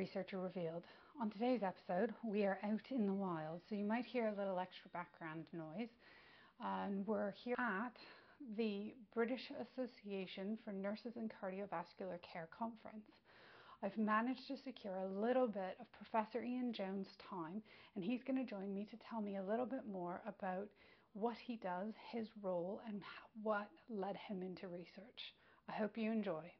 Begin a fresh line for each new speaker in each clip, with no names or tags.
Researcher Revealed. On today's episode, we are out in the wild, so you might hear a little extra background noise. And we're here at the British Association for Nurses and Cardiovascular Care Conference. I've managed to secure a little bit of Professor Ian Jones' time, and he's going to join me to tell me a little bit more about what he does, his role, and what led him into research. I hope you enjoy.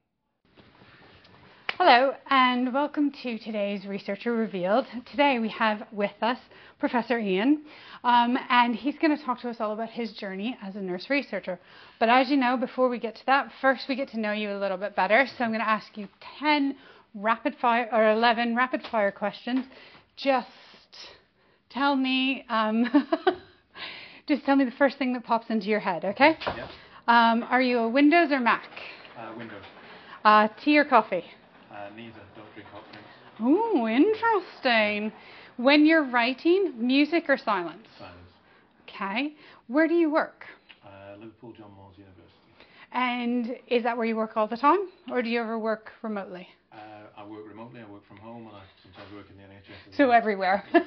Hello and welcome to today's Researcher Revealed. Today we have with us Professor Ian um, and he's going to talk to us all about his journey as a nurse researcher. But as you know, before we get to that, first we get to know you a little bit better. So I'm going to ask you 10 rapid fire or 11 rapid fire questions. Just tell me, um, just tell me the first thing that pops into your head, okay?
Yeah.
Um, are you a Windows or Mac?
Uh, Windows.
Uh, tea or coffee?
Uh, neither. Don't drink hot drinks.
Ooh, interesting. When you're writing, music or silence?
Silence.
Okay. Where do you work?
Uh, Liverpool John Moores University.
And is that where you work all the time, or do you ever work remotely?
Uh, I work remotely. I work from home, and I sometimes work in the NHS.
So
well.
everywhere.
Yeah,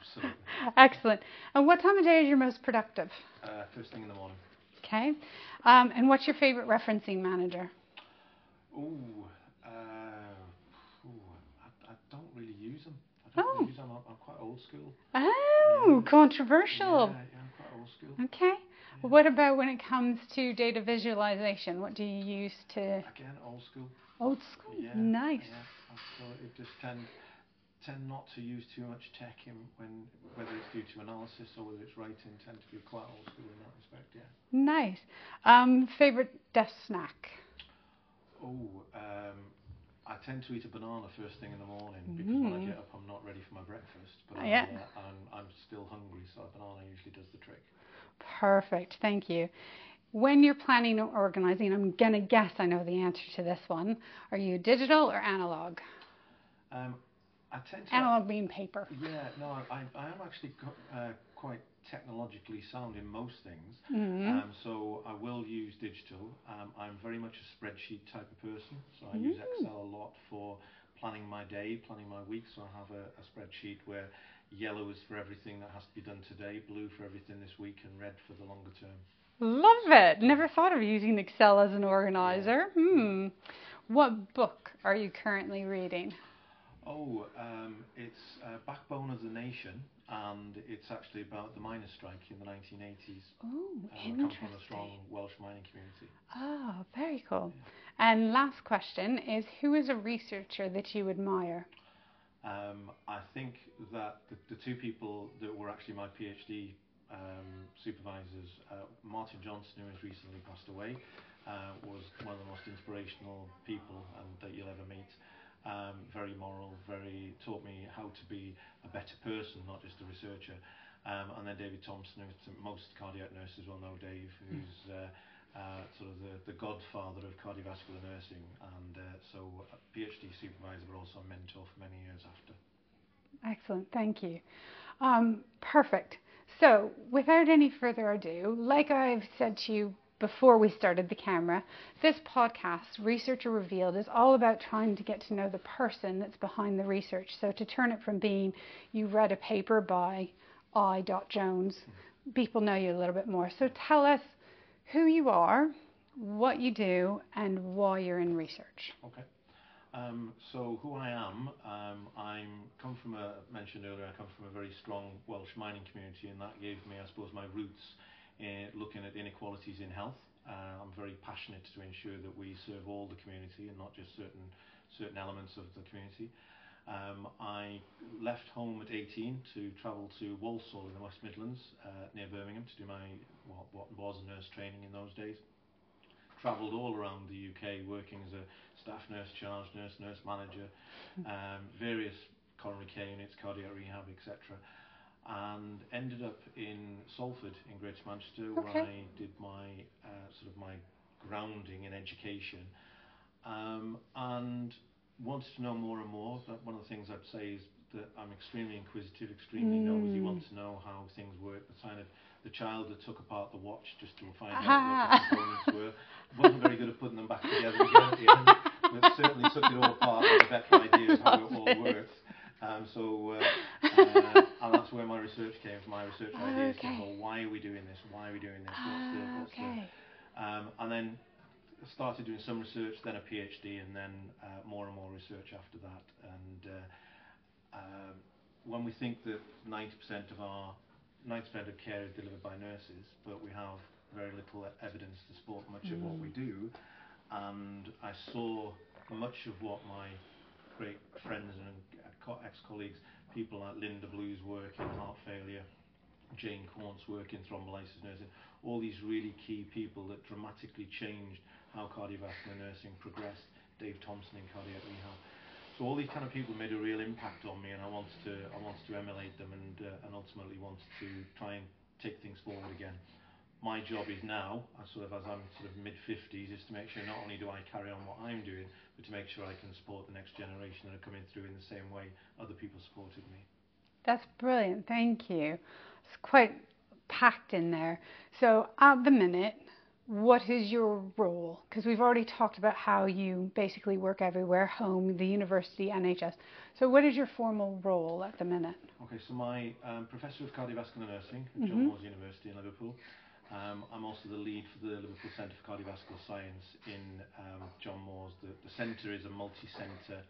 absolutely.
Excellent. And what time of day is your most productive?
Uh, first thing in the morning.
Okay. Um, and what's your favorite referencing manager?
Ooh. I, I don't really use them. I don't
Oh.
really use them. I'm, I'm quite old school.
Oh,
Yeah.
controversial.
Yeah, yeah, I'm quite old school.
Okay. What about when it comes to data visualization? What do you use to
Again, old school.
old school?
Yeah.
nice.
Yeah. I- just tend tend not to use too much tech in when whether it's due to analysis or whether it's writing. Tend to be quite old school in that respect. Yeah.
Nice. Um, favorite desk snack?
Oh, um, I tend to eat a banana first thing in the morning because when I
Mm.
get up, I'm not ready for my breakfast, but
Yeah.
I, uh, I'm, I'm still hungry, so a banana usually does the trick.
Perfect. Thank you. When you're planning or organizing, I'm going to guess I know the answer to this one. Are you digital or analog?
Um, I tend to.
Analog being paper.
Yeah, no, I, I am actually uh, quite technologically sound in most things.
Mhm.
Um, so I will use digital. Um, I'm very much a spreadsheet type of person, so I use
Mm.
Excel a lot for planning my day, planning my week. So I have a, a spreadsheet where yellow is for everything that has to be done today, blue for everything this week, and red for the longer term.
Love it. Never thought of using Excel as an organizer. Hmm. What book are you currently reading?
Oh, um, it's uh, Backbone of the Nation, and it's actually about the miners' strike in the 1980s.
Oh,
Um, I come from a strong. Welsh mining community.
Oh, very cool. And last question is who is a researcher that you admire?
Um, I think that the, the two people that were actually my PhD um, supervisors, uh, Martin Johnson, who has recently passed away, uh, was one of the most inspirational people um, that you'll ever meet. Um, very moral, very taught me how to be a better person, not just a researcher. Um, and then David Thompson, who most cardiac nurses will know Dave, who's uh, uh, sort of the, the godfather of cardiovascular nursing, and uh, so a PhD supervisor, but also a mentor for many years after.
Excellent, thank you. Um, perfect. So, without any further ado, like I've said to you before we started the camera, this podcast, Researcher Revealed, is all about trying to get to know the person that's behind the research. So, to turn it from being you read a paper by I. Jones, people know you a little bit more. So, tell us who you are, what you do, and why you're in research.
Okay. Um, so who I am, um, I'm come from a mentioned earlier. I come from a very strong Welsh mining community, and that gave me, I suppose, my roots looking at inequalities in health. Uh, I'm very passionate to ensure that we serve all the community and not just certain certain elements of the community. Um, I left home at 18 to travel to Walsall in the West Midlands uh, near Birmingham to do my what, what was nurse training in those days. Travelled all around the UK working as a staff nurse, charge nurse, nurse manager, um, various coronary care units, cardiac rehab, etc. And ended up in Salford in Greater Manchester where I did my uh, sort of my grounding in education um, and wanted to know more and more. That one of the things I'd say is that I'm extremely inquisitive, extremely nosy,
Mm.
want to know how things work. The kind of the child that took apart the watch just to find
Ah.
out what the components were wasn't very good at putting them back together again at the end. but certainly took it all apart with a better idea of how it all worked. Um, so, uh, uh, and that's where my research came from. My research
Oh,
ideas
okay.
came, why are we doing this? Why are we doing this? What's the,
Ah,
what's the, um, and then started doing some research, then a PhD, and then uh, more and more research after that. And uh, um, when we think that 90% of our 90% of care is delivered by nurses, but we have very little evidence to support much of what we do, and I saw much of what my great friends and ex-colleagues, people like Lynda Blue's work in heart failure, Jane Corn's work in thrombolysis nursing, all these really key people that dramatically changed how cardiovascular nursing progressed, Dave Thompson in cardiac rehab. So all these kind of people made a real impact on me and I wanted to, I wanted to emulate them and, uh, and ultimately wanted to try and take things forward again. My job is now, uh, sort of as I'm sort of mid 50s, is to make sure not only do I carry on what I'm doing, but to make sure I can support the next generation that are coming through in the same way other people supported me.
That's brilliant. Thank you. It's quite packed in there. So, at the minute, what is your role? Because we've already talked about how you basically work everywhere home, the university, NHS. So, what is your formal role at the minute?
Okay, so my um, Professor of Cardiovascular Nursing at
Mhm.
John Moores University in Liverpool. Um, I'm also the lead for the Liverpool Centre for Cardiovascular Science in um, John Moores. The, the centre is a multi-centre,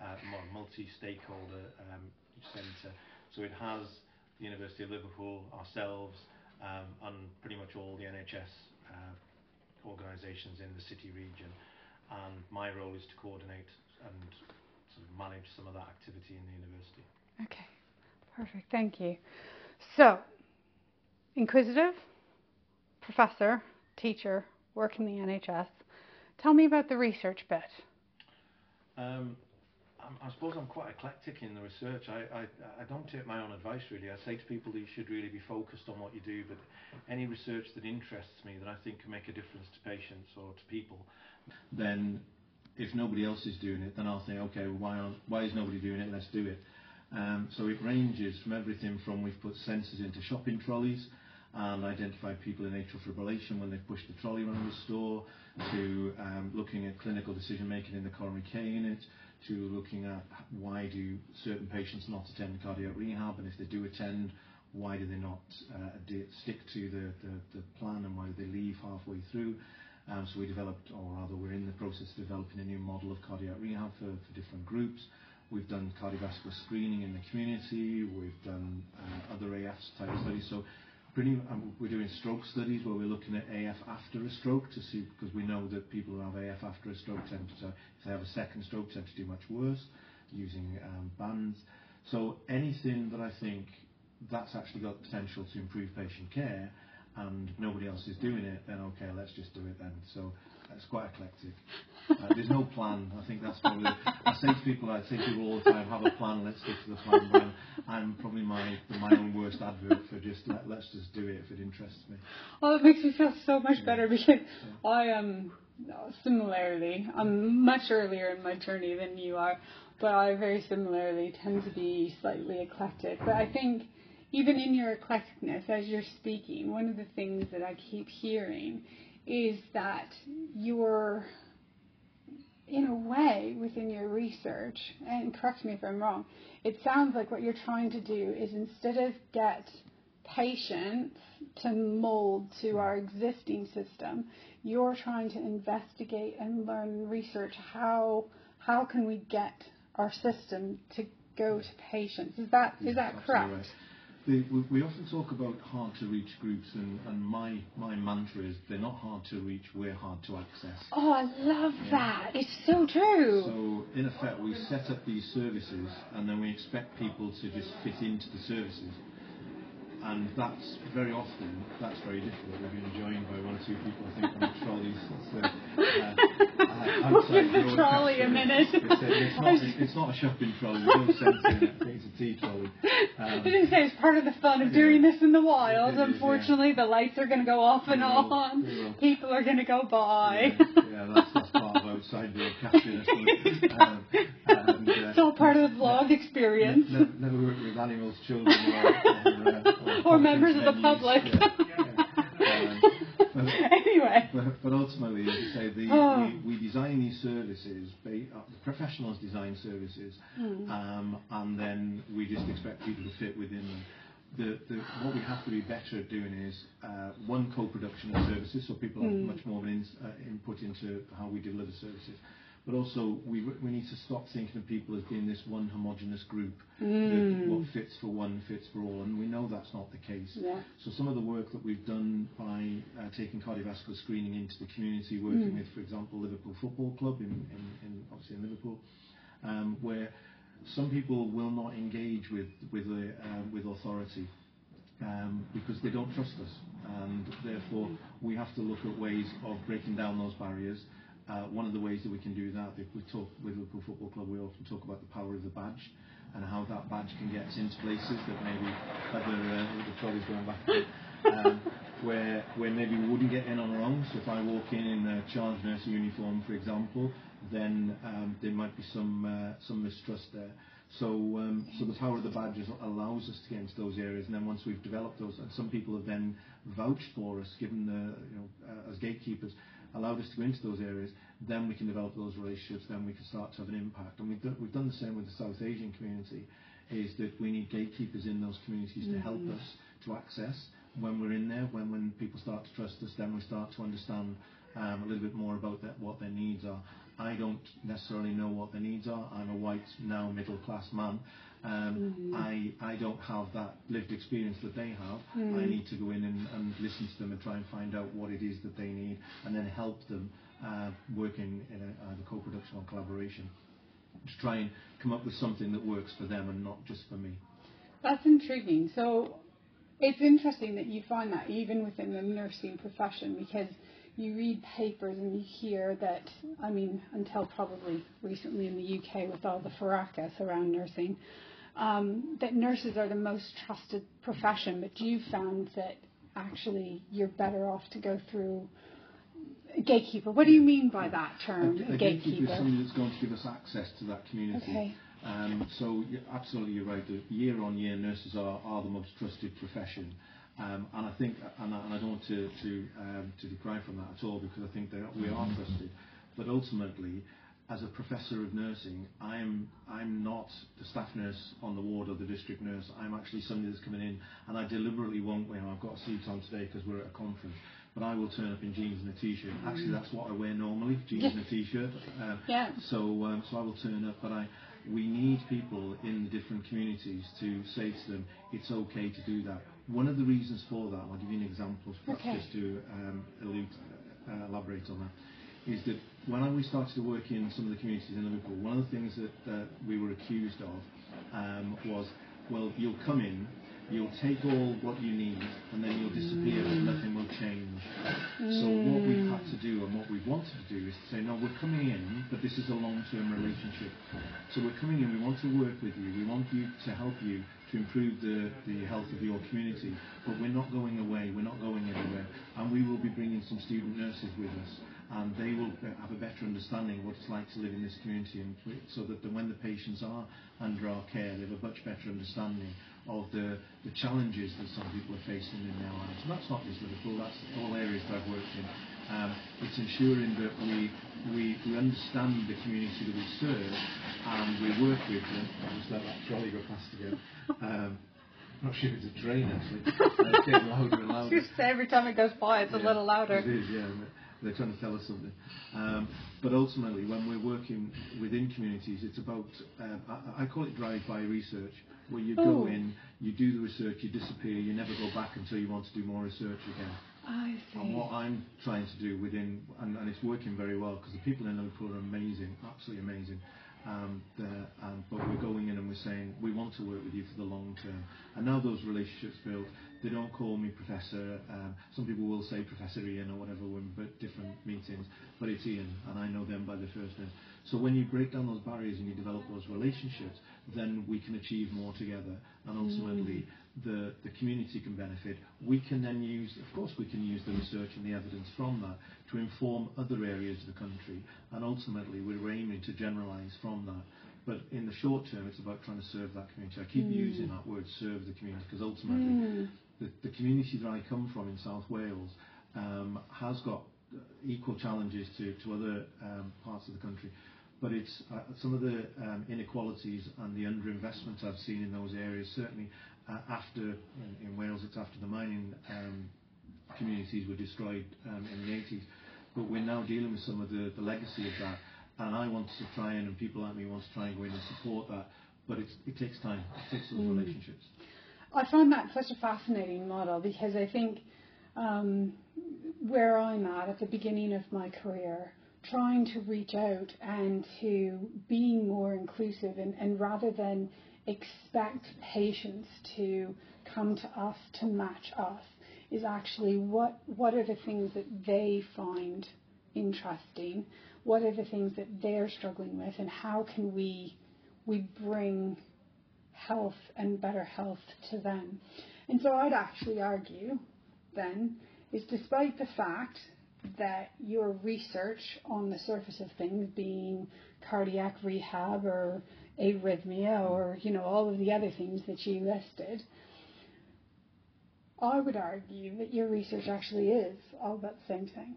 uh, multi-stakeholder um, centre. So it has the University of Liverpool, ourselves, um, and pretty much all the NHS uh, organisations in the city region. And my role is to coordinate and sort of manage some of that activity in the university.
Okay, perfect. Thank you. So, inquisitive, professor, teacher, work in the NHS. Tell me about the research bit.
Um, I suppose I'm quite eclectic in the research. I, I, I don't take my own advice really. I say to people that you should really be focused on what you do, but any research that interests me that I think can make a difference to patients or to people, then if nobody else is doing it, then I'll think, okay, well, why, why is nobody doing it? Let's do it. Um, so it ranges from everything from we've put sensors into shopping trolleys and identified people in atrial fibrillation when they've pushed the trolley around the store, to um, looking at clinical decision making in the coronary care unit, to looking at why do certain patients not attend cardiac rehab, and if they do attend, why do they not uh, stick to the, plan and why do they leave halfway through. Um, so we developed, or rather we're in the process of developing a new model of cardiac rehab for, different groups. We've done cardiovascular screening in the community. We've done uh, other AF type studies. Um, we're doing stroke studies where we're looking at AF after a stroke to see because we know that people who have AF after a stroke if they have a second stroke, tend to do much worse using um, bands. So anything that I think that's actually got potential to improve patient care and nobody else is doing it, then okay, let's just do it then. It's quite eclectic. Uh, there's no plan. I think that's probably. I say to people, I say to people all the time, have a plan. Let's stick to the plan. I'm, I'm probably my my own worst advert for just let, let's just do it if it interests me.
Oh, it makes me feel so much
Yeah.
better because I am similarly, I'm much earlier in my journey than you are, but I very similarly tend to be slightly eclectic. But I think even in your eclecticness, as you're speaking, one of the things that I keep hearing is that you're, in a way, within your research, and correct me if I'm wrong, it sounds like what you're trying to do is instead of get patients to mold to our existing system, you're trying to investigate and learn and research how how can we get our system to go to patients. Is that is that correct?
right. The, we, we often talk about hard to reach groups, and, and my, my mantra is they're not hard to reach, we're hard to access.
Oh, I love
Yeah.
that. It's so true.
So, in effect, we set up these services and then we expect people to just fit into the services. And that's very often, that's very difficult. We've been joined by one or two people, I think, on the trolleys. So, uh, uh,
the trolley a minute.
It's, a, it's, not, it's not a shopping trolley, there's no sense in it. It's a tea trolley.
I
Um,
didn't say it's part of the fun of
Yeah.
doing this in the wild.
Is, yeah.
Unfortunately, the lights are going to go off and
will,
on. People are going to go by.
Yeah, yeah, that's, that's part of outside broadcasting. Um,
all part of the vlog experience.
Never, never worked with animals, children, or, or, uh,
Or members of the public.
Yeah. Um, but,
anyway.
but but, ultimately, as you say, the,
Oh.
we, we design these services, uh, professionals design services,
Mm.
um, and then we just expect people to fit within them. The, the, what we have to be better at doing is uh, one co-production of services, so people have
Mm.
much more of an ins, uh, input into how we deliver services. But also, we, we need to stop thinking of people as being this one homogenous group that
Mm.
what fits for one fits for all, and we know that's not the case.
Yeah.
So some of the work that we've done by uh, taking cardiovascular screening into the community, working
Mm.
with, for example, Liverpool Football Club in, in, in obviously in Liverpool, um, where some people will not engage with with the, um, with authority um, because they don't trust us, and therefore we have to look at ways of breaking down those barriers. Uh, one of the ways that we can do that, if we talk with Liverpool Football Club, we often talk about the power of the badge and how that badge can get us into places that maybe other uh, the going back, um, where where maybe we wouldn't get in on our own. So if I walk in in a charge nurse uniform, for example, then um, there might be some uh, some mistrust there. So um, so the power of the badges allows us to get into those areas, and then once we've developed those, and some people have then vouched for us, given the you know uh, as gatekeepers, allowed us to go into those areas. Then we can develop those relationships. Then we can start to have an impact. And we've done, we've done the same with the South Asian community. Is that we need gatekeepers in those communities to help us to access when we're in there. When when people start to trust us, then we start to understand um, a little bit more about that, what their needs are. I don't necessarily know what their needs are. I'm a white, now middle class man. Um, I, I don't have that lived experience that they have. I need to go in and, and listen to them and try and find out what it is that they need and then help them uh, work in, in a, either co-production or collaboration to try and come up with something that works for them and not just for me.
That's intriguing. So it's interesting that you find that even within the nursing profession because you read papers and you hear that, I mean, until probably recently in the UK with all the fracas around nursing, um, that nurses are the most trusted profession, but you found that actually you're better off to go through a gatekeeper. What do you mean by that term,
a,
a
a gatekeeper is somebody that's going to give us access to that community.
Okay.
Um, so you're absolutely you're right. that Year on year, nurses are, are the most trusted profession, um, and I think, and I, and I don't want to to, um, to deprive from that at all because I think that we are trusted. But ultimately, as a professor of nursing, I'm I'm not the staff nurse on the ward or the district nurse. I'm actually somebody that's coming in, and I deliberately won't. You know, I've got a suit on today because we're at a conference. But I will turn up in jeans and a t-shirt. Actually, that's what I wear normally: jeans and a t-shirt. Um,
Yeah.
so, um, so I will turn up, but I, we need people in the different communities to say to them, it's okay to do that. One of the reasons for that, I'll give you an example, perhaps
Okay.
just to um, allude, uh, elaborate on that, is that when we started to work in some of the communities in Liverpool, one of the things that we were accused of um, was, well, you'll come in, you'll take all what you need, and then you'll disappear, and nothing will change. So what we've had to do and what we've wanted to do is to say, no, we're coming in, but this is a long-term relationship. So we're coming in, we want to work with you, we want you to help you to improve the, the health of your community, but we're not going away, we're not going anywhere, and we will be bringing some student nurses with us, and they will have a better understanding of what it's like to live in this community, and so that when the patients are under our care, they have a much better understanding of the, the challenges that some people are facing in their lives. And that's not just Liverpool, that's all areas that I've worked in. Um, it's ensuring that we, we, we understand the community that we serve and we work with them. I'll just let that trolley go past again. Um, I'm not sure if it's a train actually. It's getting louder and louder.
Every time it goes by, it's a little louder.
It is, yeah. They're trying to tell us something. Um, but ultimately, when we're working within communities, it's about, um, I, I call it drive-by research, where you
Oh.
go in, you do the research, you disappear, you never go back until you want to do more research again.
I see.
And what I'm trying to do within, and, and it's working very well, because the people in Liverpool are amazing, absolutely amazing. Um, um, but we're going in and we're saying we want to work with you for the long term. And now those relationships built, they don't call me Professor. Um, some people will say Professor Ian or whatever when we're different meetings, but it's Ian, and I know them by their first name. So when you break down those barriers and you develop those relationships, then we can achieve more together, and ultimately the, the community can benefit. We can then use, of course, we can use the research and the evidence from that to inform other areas of the country, and ultimately we're aiming to generalise from that. But in the short term, it's about trying to serve that community. I keep using that word, serve the community, because ultimately
Mm.
the, the community that I come from in South Wales um, has got equal challenges to, to other um, parts of the country. But it's uh, some of the um, inequalities and the underinvestment I've seen in those areas, certainly uh, after, in, Wales, it's after the mining um, communities were destroyed um, in the 80s. But we're now dealing with some of the, the legacy of that. And I want to try and, and people like me want to try and go in and support that. But it takes time. It takes those mm. relationships.
I find that such a fascinating model because I think um, where I'm at at the beginning of my career, trying to reach out and to being more inclusive and, and rather than expect patients to come to us to match us is actually what what are the things that they find interesting? What are the things that they're struggling with? And how can we we bring health and better health to them? And so I'd actually argue then is despite the fact that your research on the surface of things being cardiac rehab or arrhythmia or you know all of the other things that you listed I would argue that your research actually is all about the same thing.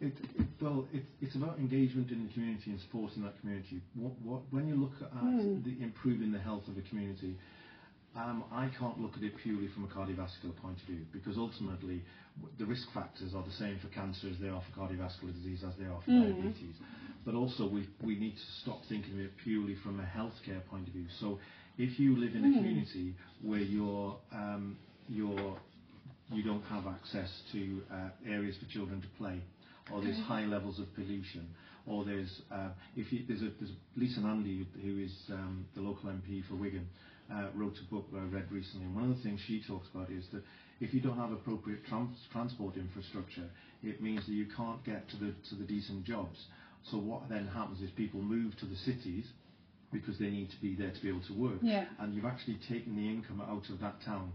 It, it, well, it, it's about engagement in the community and supporting that community. What, what, when you look at mm. the, improving the health of a community, I can't look at it purely from a cardiovascular point of view because ultimately the risk factors are the same for cancer as they are for cardiovascular disease as they are for mm. diabetes. But also we, we need to stop thinking of it purely from a healthcare point of view. So if you live in a mm. community where you're, um, you're, you don't have access to uh, areas for children to play, or there's high levels of pollution, or there's uh, if you, there's a there's Lisa Nandy who is um, the local MP for Wigan, wrote a book that I read recently, and one of the things she talks about is that if you don't have appropriate trans- transport infrastructure, it means that you can't get to the to the decent jobs. So what then happens is people move to the cities because they need to be there to be able to work,
yeah.
and you've actually taken the income out of that town.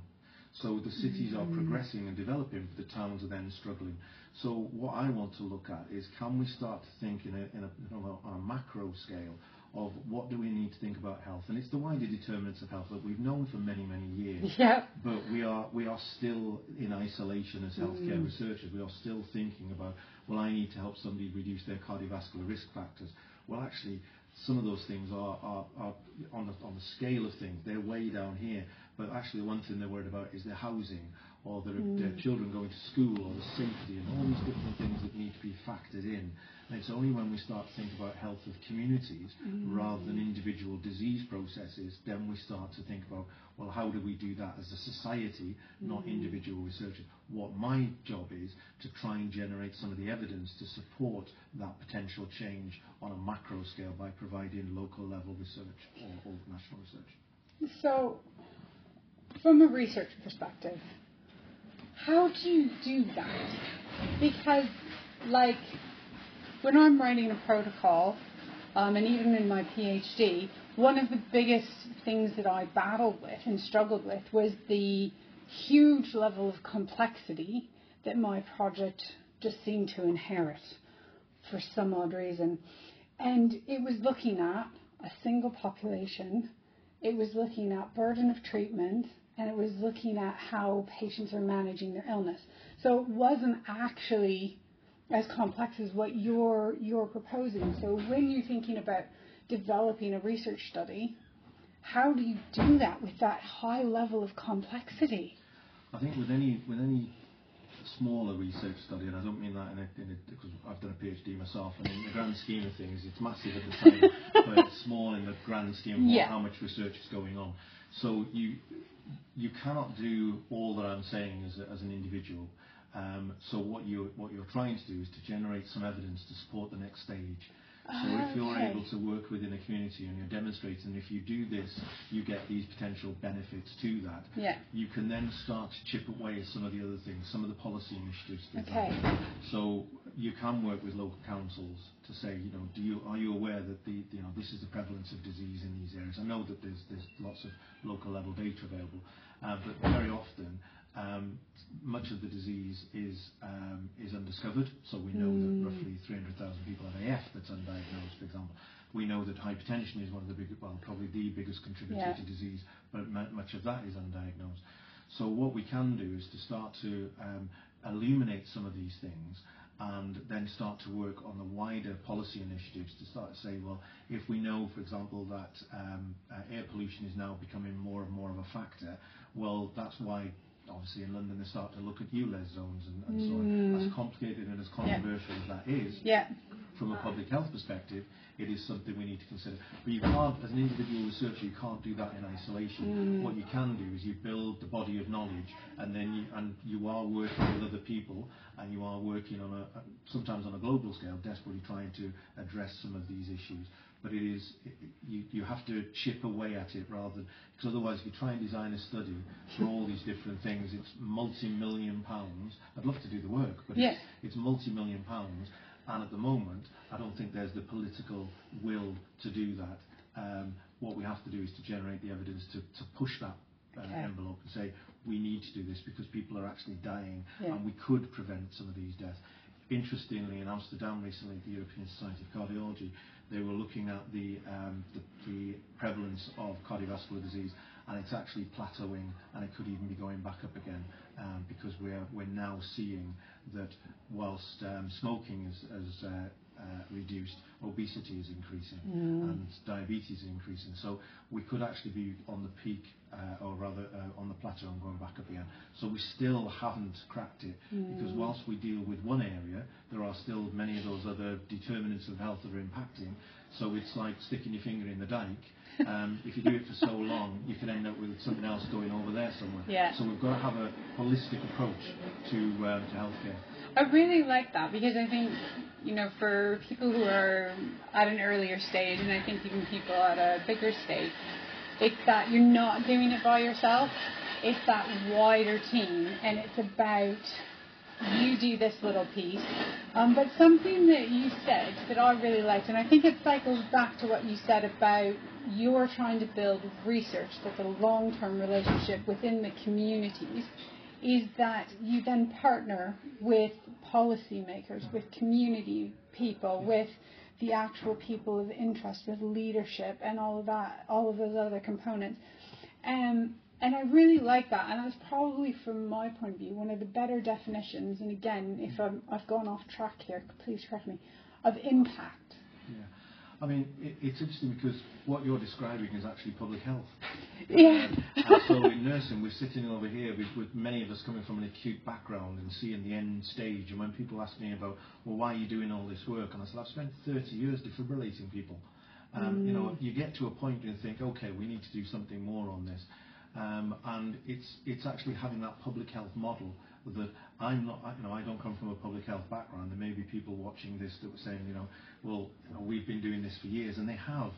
So the cities mm. are progressing and developing, but the towns are then struggling. So what I want to look at is can we start to think in a, in a, on a macro scale of what do we need to think about health, and it's the wider determinants of health that we've known for many, many years.
Yeah.
But we are we are still in isolation as healthcare mm. researchers. We are still thinking about well, I need to help somebody reduce their cardiovascular risk factors. Well, actually, some of those things are, are, are on, the, on the scale of things. They're way down here. But actually, the one thing they're worried about is their housing or their, mm. their children going to school or the safety and all these different things that need to be factored in. And it's only when we start to think about health of communities mm. rather than individual disease processes, then we start to think about, well, how do we do that as a society, not mm. individual researchers? What my job is to try and generate some of the evidence to support that potential change on a macro scale by providing local level research or, or national research.
So, from a research perspective, how do you do that? Because, like, when I'm writing a protocol, um, and even in my PhD, one of the biggest things that I battled with and struggled with was the huge level of complexity that my project just seemed to inherit for some odd reason. And it was looking at a single population, it was looking at burden of treatment, and it was looking at how patients are managing their illness. So it wasn't actually as complex as what you're you're proposing. So when you're thinking about developing a research study, how do you do that with that high level of complexity?
I think with any with any smaller research study, and I don't mean that in a, in a, because I've done a PhD myself, and in the grand scheme of things, it's massive at the time, but it's small in the grand scheme of yeah. how much research is going on. So you you cannot do all that I'm saying as, a, as an individual. Um, so what you what you're trying to do is to generate some evidence to support the next stage. So if you're able to work within a community and you're demonstrating, if you do this, you get these potential benefits to that.
Yeah.
You can then start to chip away at some of the other things, some of the policy initiatives.
Okay.
So you can work with local councils to say, you know, do you are you aware that the you know this is the prevalence of disease in these areas? I know that there's there's lots of local level data available, uh, but very often much of the disease is um, is undiscovered. So we know mm. that hmm. roughly 300,000 people have AF that's undiagnosed, for example. We know that hypertension is one of the biggest, well, probably the biggest contributor yeah. to disease, but much of that is undiagnosed. So what we can do is to start to um, illuminate some of these things and then start to work on the wider policy initiatives to start to say, well, if we know, for example, that um, uh, air pollution is now becoming more and more of a factor, well, that's why obviously in London they start to look at ULEZ zones and, and mm. so on. As complicated and as controversial yeah. as that is,
yeah.
from a public health perspective, it is something we need to consider. But you can't, as an individual researcher, you can't do that in isolation. Mm. What you can do is you build the body of knowledge, and then you, and you are working with other people, and you are working on a sometimes on a global scale, desperately trying to address some of these issues. But it is you, you have to chip away at it rather than because otherwise, if you try and design a study for all these different things, it's multi-million pounds. I'd love to do the work, but
yes.
it's, it's multi-million pounds and at the moment, I don't think there's the political will to do that. Um, what we have to do is to generate the evidence to, to push that uh, okay. envelope and say we need to do this because people are actually dying yeah. and we could prevent some of these deaths. Interestingly, in Amsterdam recently, the European Society of Cardiology, they were looking at the, um, the, the prevalence of cardiovascular disease and it's actually plateauing and it could even be going back up again um, because we're, we're now seeing that whilst um, smoking has, uh, uh, reduced, obesity is increasing mm. and diabetes is increasing. So we could actually be on the peak, uh, or rather uh, on the plateau and going back up again. So we still haven't cracked it mm. because whilst we deal with one area, there are still many of those other determinants of health that are impacting. So it's like sticking your finger in the dike um, if you do it for so long, you can end up with something else going over there somewhere.
Yeah.
So we've got to have a holistic approach to um, to healthcare.
I really like that because I think you know for people who are at an earlier stage, and I think even people at a bigger stage, it's that you're not doing it by yourself. It's that wider team, and it's about you do this little piece. Um, but something that you said that I really liked, and I think it cycles back to what you said about you're trying to build research that's a long term relationship within the communities, is that you then partner with policymakers, with community people, with the actual people of interest, with leadership, and all of that, all of those other components. Um, and I really like that, and that's probably, from my point of view, one of the better definitions. And again, if i have gone off track here, please correct me. Of impact.
Yeah. I mean, it, it's interesting because what you're describing is actually public health.
Yeah.
Um, so in nursing, we're sitting over here with, with, many of us coming from an acute background and seeing the end stage. And when people ask me about, well, why are you doing all this work? And I said, I've spent 30 years defibrillating people. Um, mm. You know, you get to a point and think, okay, we need to do something more on this. Um, and it's actually having that public health model that I'm not, you know, I don't come from a public health background. There may be people watching this that were saying, you know, well, you know, we've been doing this for years, and they have.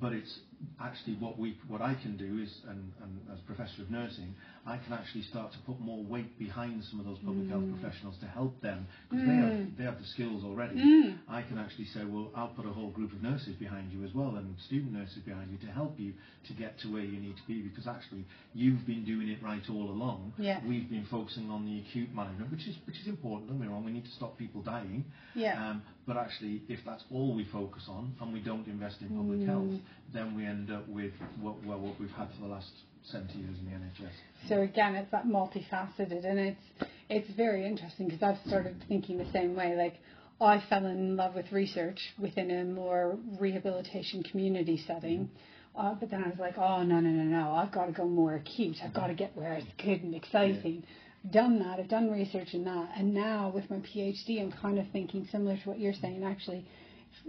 But it's actually what we what I can do is, and, and as professor of nursing, I can actually start to put more weight behind some of those public mm. health professionals to help them because mm. they have mm. they have the skills already.
Mm.
I can actually say, well, I'll put a whole group of nurses behind you as well, and student nurses behind you to help you to get to where you need to be because actually you've been doing it right all along.
Yeah.
We've been focusing on the acute management, which is which is important. Don't get me wrong, we need to stop people dying.
Yeah.
Um, but actually, if that's all we focus on and we don't invest in public mm. health, then we end up with what, well, what we've had for the last 70 years in the NHS.
So again, it's that multifaceted, and it's it's very interesting because I've started thinking the same way. Like I fell in love with research within a more rehabilitation community setting. Uh, but then I was like, oh no no no no! I've got to go more acute. I've got to get where it's good and exciting. Yeah. Done that. I've done research in that, and now with my PhD, I'm kind of thinking similar to what you're saying. Actually,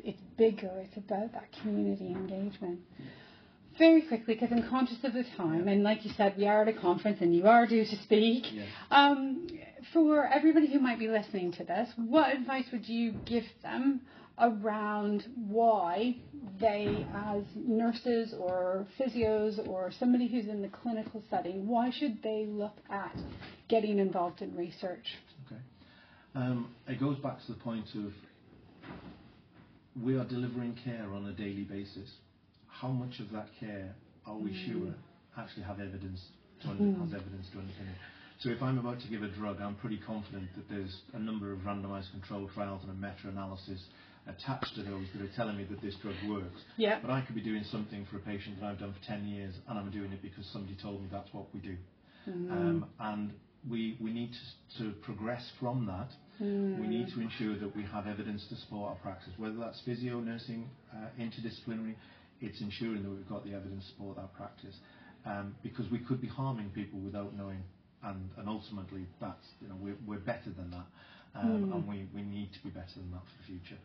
it's bigger. It's about that community engagement. Very quickly, because I'm conscious of the time, and like you said, we are at a conference and you are due to speak. Um, for everybody who might be listening to this, what advice would you give them around why they, as nurses or physios or somebody who's in the clinical setting, why should they look at getting involved in research?
Okay. Um, it goes back to the point of we are delivering care on a daily basis. How much of that care are we mm. sure actually have evidence to under, mm. has evidence to underpin it? So if I'm about to give a drug, I'm pretty confident that there's a number of randomized controlled trials and a meta-analysis attached to those that are telling me that this drug works.
Yeah.
But I could be doing something for a patient that I've done for 10 years and I'm doing it because somebody told me that's what we do. Mm. Um, and we, we need to, to progress from that Mm. We need to ensure that we have evidence to support our practice, whether that's physio, nursing, uh, interdisciplinary. It's ensuring that we've got the evidence to support our practice, um, because we could be harming people without knowing, and, and ultimately that's you know we're, we're better than that, um, mm. and we, we need to be better than that for the future.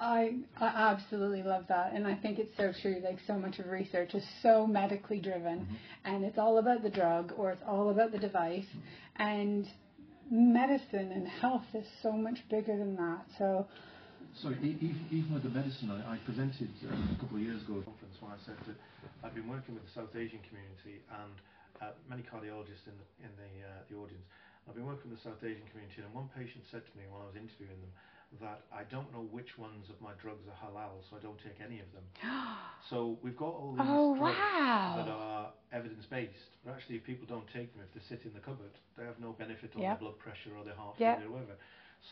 I, I absolutely love that, and I think it's so true. Like so much of research is so medically driven, mm-hmm. and it's all about the drug or it's all about the device, mm-hmm. and medicine and health is so much bigger than that. So.
So even, with the medicine, I, presented uh, a couple of years ago at a conference where I said that I've been working with the South Asian community and uh, many cardiologists in the in the uh, the audience. I've been working with the South Asian community, and one patient said to me while I was interviewing them that I don't know which ones of my drugs are halal, so I don't take any of them. so we've got all these
oh,
drugs
wow.
that are evidence based, but actually, if people don't take them, if they sit in the cupboard, they have no benefit on yep. their blood pressure or their heart yep. failure or whatever.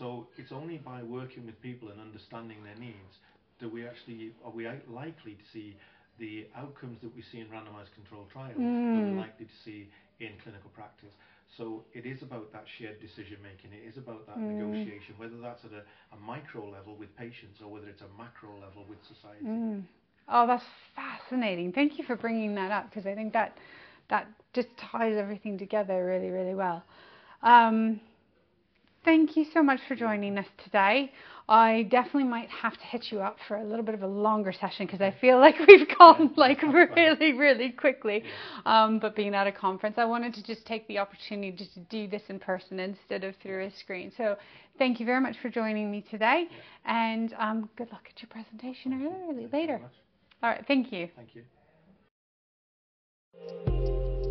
So it's only by working with people and understanding their needs that we actually are we likely to see the outcomes that we see in randomized controlled trials mm. that we're likely to see in clinical practice. So it is about that shared decision making. It is about that mm. negotiation, whether that's at a, a, micro level with patients or whether it's a macro level with society.
Mm. Oh, that's fascinating. Thank you for bringing that up because I think that that just ties everything together really, really well. Um, thank you so much for joining us today. I definitely might have to hit you up for a little bit of a longer session because I feel like we've gone like really, really quickly. Um, but being at a conference, I wanted to just take the opportunity to do this in person instead of through a screen. So thank you very much for joining me today, and um, good luck at your presentation early, later. All right, thank you.
Thank you.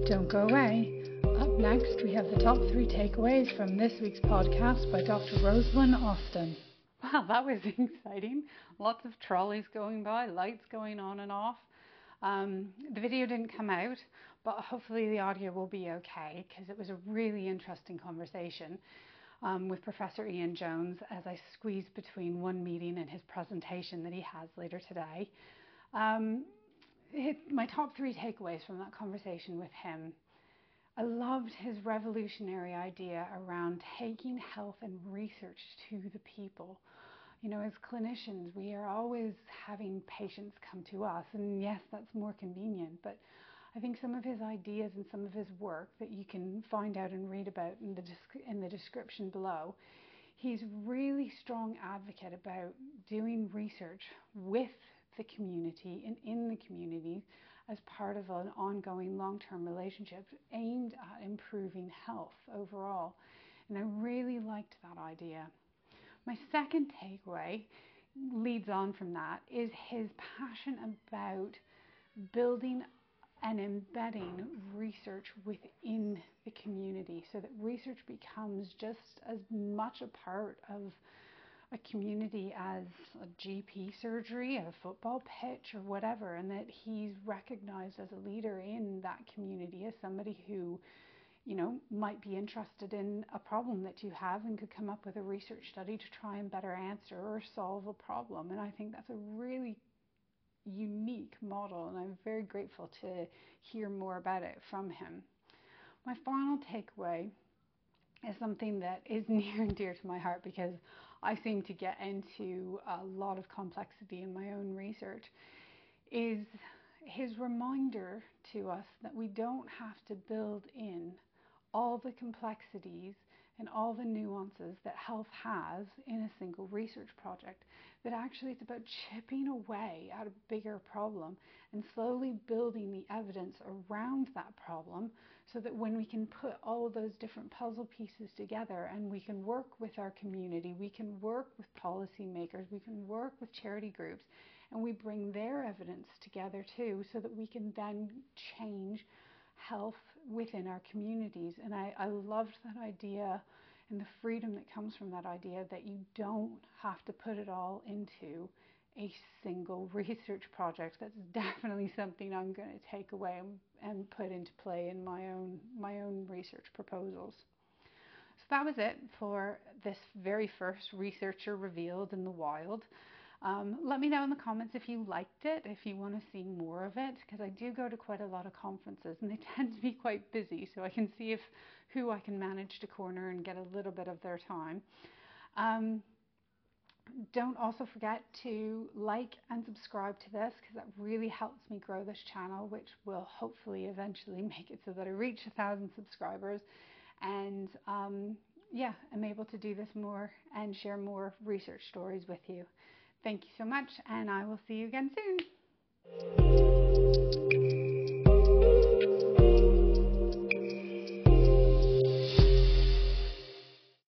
Don't go away. Up next, we have the top three takeaways from this week's podcast by Dr. Rosalind Austin. Wow, that was exciting. Lots of trolleys going by, lights going on and off. Um, the video didn't come out, but hopefully the audio will be okay because it was a really interesting conversation um, with Professor Ian Jones as I squeezed between one meeting and his presentation that he has later today. Um, it, my top three takeaways from that conversation with him I loved his revolutionary idea around taking health and research to the people. You know, as clinicians, we are always having patients come to us, and yes, that's more convenient, but I think some of his ideas and some of his work that you can find out and read about in the, in the description below, he's really strong advocate about doing research with the community and in the community as part of an ongoing long term relationship aimed at improving health overall. And I really liked that idea. My second takeaway leads on from that is his passion about building and embedding research within the community so that research becomes just as much a part of a community as a GP surgery, a football pitch, or whatever, and that he's recognized as a leader in that community as somebody who, you know, might be interested in a problem that you have and could come up with a research study to try and better answer or solve a problem. And I think that's a really unique model, and I'm very grateful to hear more about it from him. My final takeaway is something that is near and dear to my heart because I seem to get into a lot of complexity in my own research, is his reminder to us that we don't have to build in all the complexities and all the nuances that health has in a single research project. That actually it's about chipping away at a bigger problem and slowly building the evidence around that problem so that when we can put all of those different puzzle pieces together and we can work with our community, we can work with policymakers, we can work with charity groups, and we bring their evidence together too so that we can then change health within our communities. And I, I loved that idea and the freedom that comes from that idea that you don't have to put it all into a single research project. That's definitely something I'm going to take away and, put into play in my own my own research proposals. So that was it for this very first researcher revealed in the wild. Um, let me know in the comments if you liked it, if you want to see more of it, because I do go to quite a lot of conferences and they tend to be quite busy, so I can see if who I can manage to corner and get a little bit of their time. Um, don't also forget to like and subscribe to this because that really helps me grow this channel, which will hopefully eventually make it so that I reach a thousand subscribers. And um, yeah, I'm able to do this more and share more research stories with you. Thank you so much, and I will see you again soon.